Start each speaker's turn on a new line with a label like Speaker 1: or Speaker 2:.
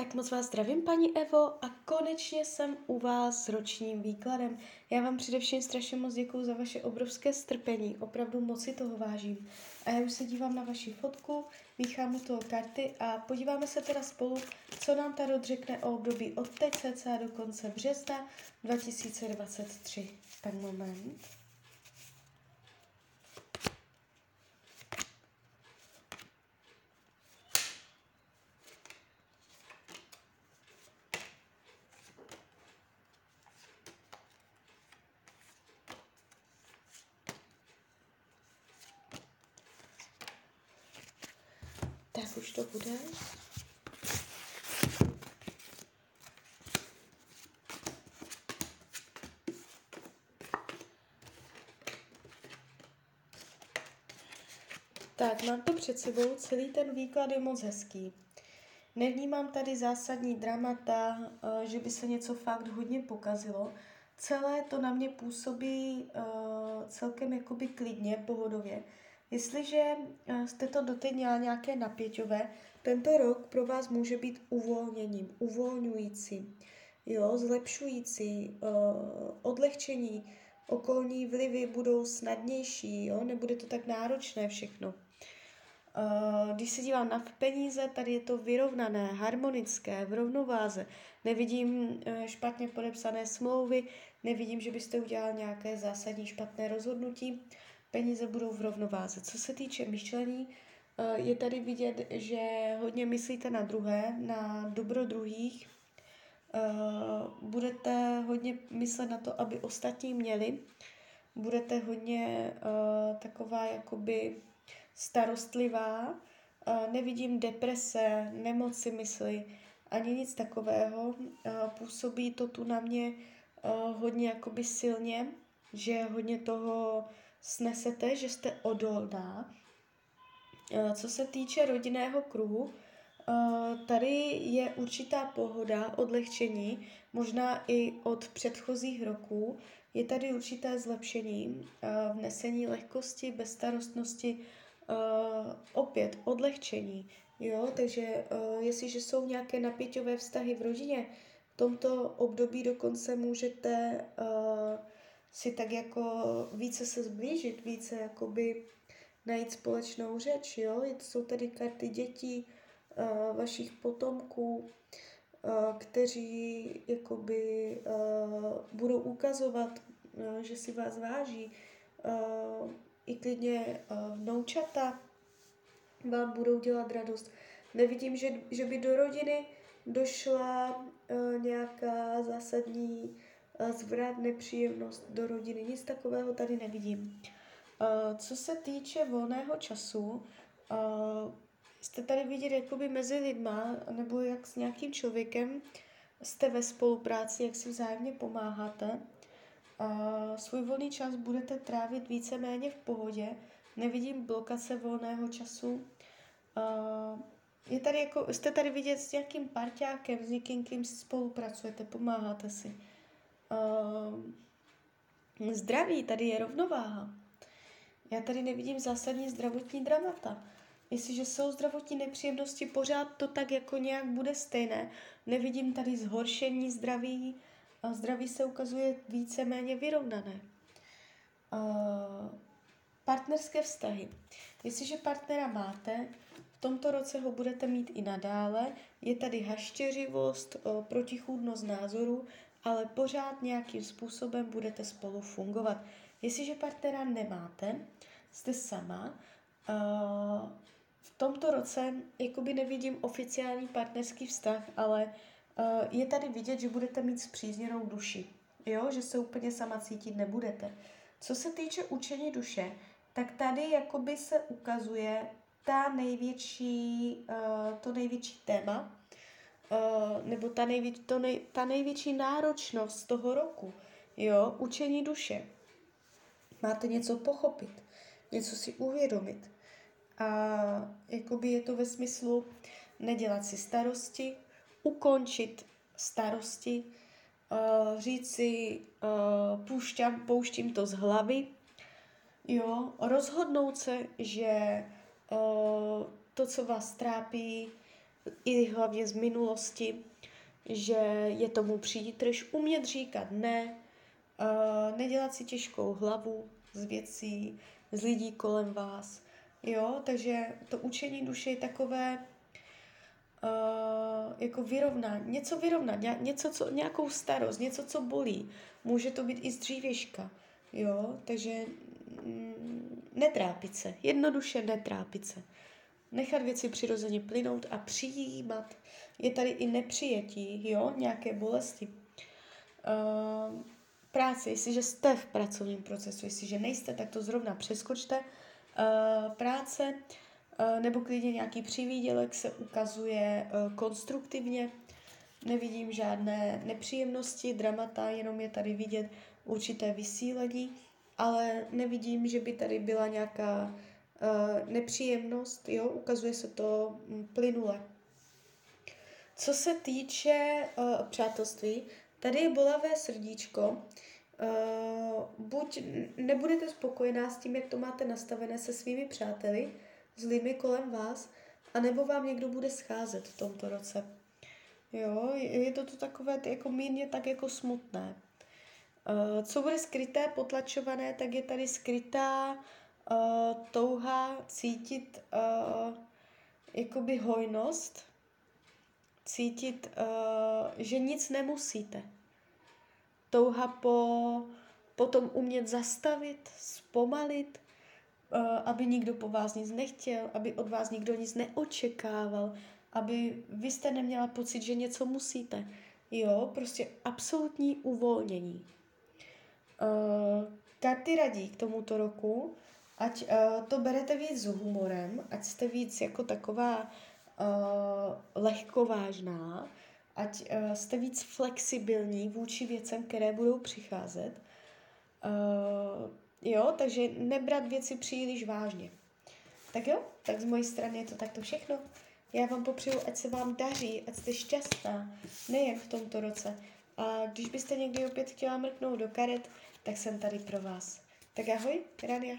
Speaker 1: Tak moc vás zdravím, paní Evo, a konečně jsem u vás s ročním výkladem. Já vám především strašně moc děkuji za vaše obrovské strpení, opravdu moc si toho vážím. A já už se dívám na vaši fotku, míchám u toho karty a podíváme se teda spolu, co nám tady řekne o období od teď cca do konce března 2023. Tak moment. Tak už to bude. Tak, mám to před sebou, celý ten výklad je moc hezký. Nevnímám tady zásadní dramata, eh, že by se něco fakt hodně pokazilo. Celé to na mě působí uh, celkem jakoby klidně, pohodově. Jestliže uh, jste to doteď měla nějaké napěťové, tento rok pro vás může být uvolněním, uvolňující, jo, zlepšující, uh, odlehčení, okolní vlivy budou snadnější, jo, nebude to tak náročné všechno. Uh, když se dívám na peníze, tady je to vyrovnané, harmonické, v rovnováze. Nevidím špatně podepsané smlouvy, nevidím, že byste udělal nějaké zásadní špatné rozhodnutí. Peníze budou v rovnováze. Co se týče myšlení, uh, je tady vidět, že hodně myslíte na druhé, na dobro druhých. Uh, budete hodně myslet na to, aby ostatní měli. Budete hodně uh, taková jakoby starostlivá, nevidím deprese, nemoci mysli, ani nic takového. Působí to tu na mě hodně jakoby silně, že hodně toho snesete, že jste odolná. Co se týče rodinného kruhu, tady je určitá pohoda, odlehčení, možná i od předchozích roků. Je tady určité zlepšení, vnesení lehkosti, bezstarostnosti, opět odlehčení, jo, takže jestliže jsou nějaké napěťové vztahy v rodině, v tomto období dokonce můžete uh, si tak jako více se zblížit, více jakoby najít společnou řeč, jo, jsou tady karty dětí, uh, vašich potomků, uh, kteří jakoby uh, budou ukazovat, uh, že si vás váží, uh, i klidně uh, vnoučata vám budou dělat radost. Nevidím, že, že by do rodiny došla uh, nějaká zásadní zvrat, nepříjemnost do rodiny. Nic takového tady nevidím. Co se týče volného času, jste tady vidět jakoby mezi lidma, nebo jak s nějakým člověkem jste ve spolupráci, jak si vzájemně pomáháte. Svůj volný čas budete trávit víceméně v pohodě. Nevidím blokace volného času. Je tady jako, jste tady vidět s nějakým parťákem, s někým, kým spolupracujete, pomáháte si. Uh, zdraví, tady je rovnováha. Já tady nevidím zásadní zdravotní dramata. Jestliže jsou zdravotní nepříjemnosti, pořád to tak jako nějak bude stejné. Nevidím tady zhoršení zdraví, a zdraví se ukazuje víceméně vyrovnané. Uh, partnerské vztahy. Jestliže partnera máte, v tomto roce ho budete mít i nadále. Je tady haštěřivost, uh, protichůdnost názoru, ale pořád nějakým způsobem budete spolu fungovat. Jestliže partnera nemáte, jste sama, v tomto roce jakoby nevidím oficiální partnerský vztah, ale je tady vidět, že budete mít zpřízněnou duši. Jo, že se úplně sama cítit nebudete. Co se týče učení duše, tak tady jakoby se ukazuje ta největší, to největší téma, uh, nebo ta, největ, to nej, ta největší náročnost toho roku. Jo, učení duše. Máte něco pochopit, něco si uvědomit. A jakoby je to ve smyslu nedělat si starosti, ukončit starosti, uh, říct si, uh, poušťám, pouštím to z hlavy, jo, rozhodnout se, že uh, to, co vás trápí, i hlavně z minulosti, že je tomu přítrž, umět říkat ne, uh, nedělat si těžkou hlavu z věcí, z lidí kolem vás. Jo, takže to učení duše je takové uh, jako vyrovnat, něco vyrovnat, něco, co, nějakou starost, něco, co bolí. Může to být i z dřívěžka. Jo, takže mm, netrápit se, jednoduše netrápit se. Nechat věci přirozeně plynout a přijímat. Je tady i nepřijetí, jo, nějaké bolesti. Uh, práce, jestliže jste v pracovním procesu, jestliže nejste, tak to zrovna přeskočte. Uh, práce uh, nebo klidně nějaký přivídělek se ukazuje konstruktivně. Nevidím žádné nepříjemnosti, dramata, jenom je tady vidět určité vysílení, ale nevidím, že by tady byla nějaká nepříjemnost, jo, ukazuje se to mm, plynule. Co se týče uh, přátelství, tady je bolavé srdíčko. Uh, buď nebudete spokojená s tím, jak to máte nastavené se svými přáteli, s lidmi kolem vás, anebo vám někdo bude scházet v tomto roce. Jo, je to tu takové jako mírně tak jako smutné. Uh, co bude skryté, potlačované, tak je tady skrytá uh, touha cítit uh, jakoby hojnost, cítit, uh, že nic nemusíte. Touha po, potom umět zastavit, zpomalit, uh, aby nikdo po vás nic nechtěl, aby od vás nikdo nic neočekával, aby vy jste neměla pocit, že něco musíte. Jo, prostě absolutní uvolnění. Uh, karty radí k tomuto roku, ať uh, to berete víc s humorem, ať jste víc jako taková uh, lehkovážná, ať uh, jste víc flexibilní vůči věcem, které budou přicházet. Uh, jo, takže nebrat věci příliš vážně. Tak jo, tak z mojej strany je to takto všechno. Já vám popřeju, ať se vám daří, ať jste šťastná, nejen v tomto roce. A když byste někdy opět chtěla mrknout do karet, tak jsem tady pro vás. Tak ahoj, Rania.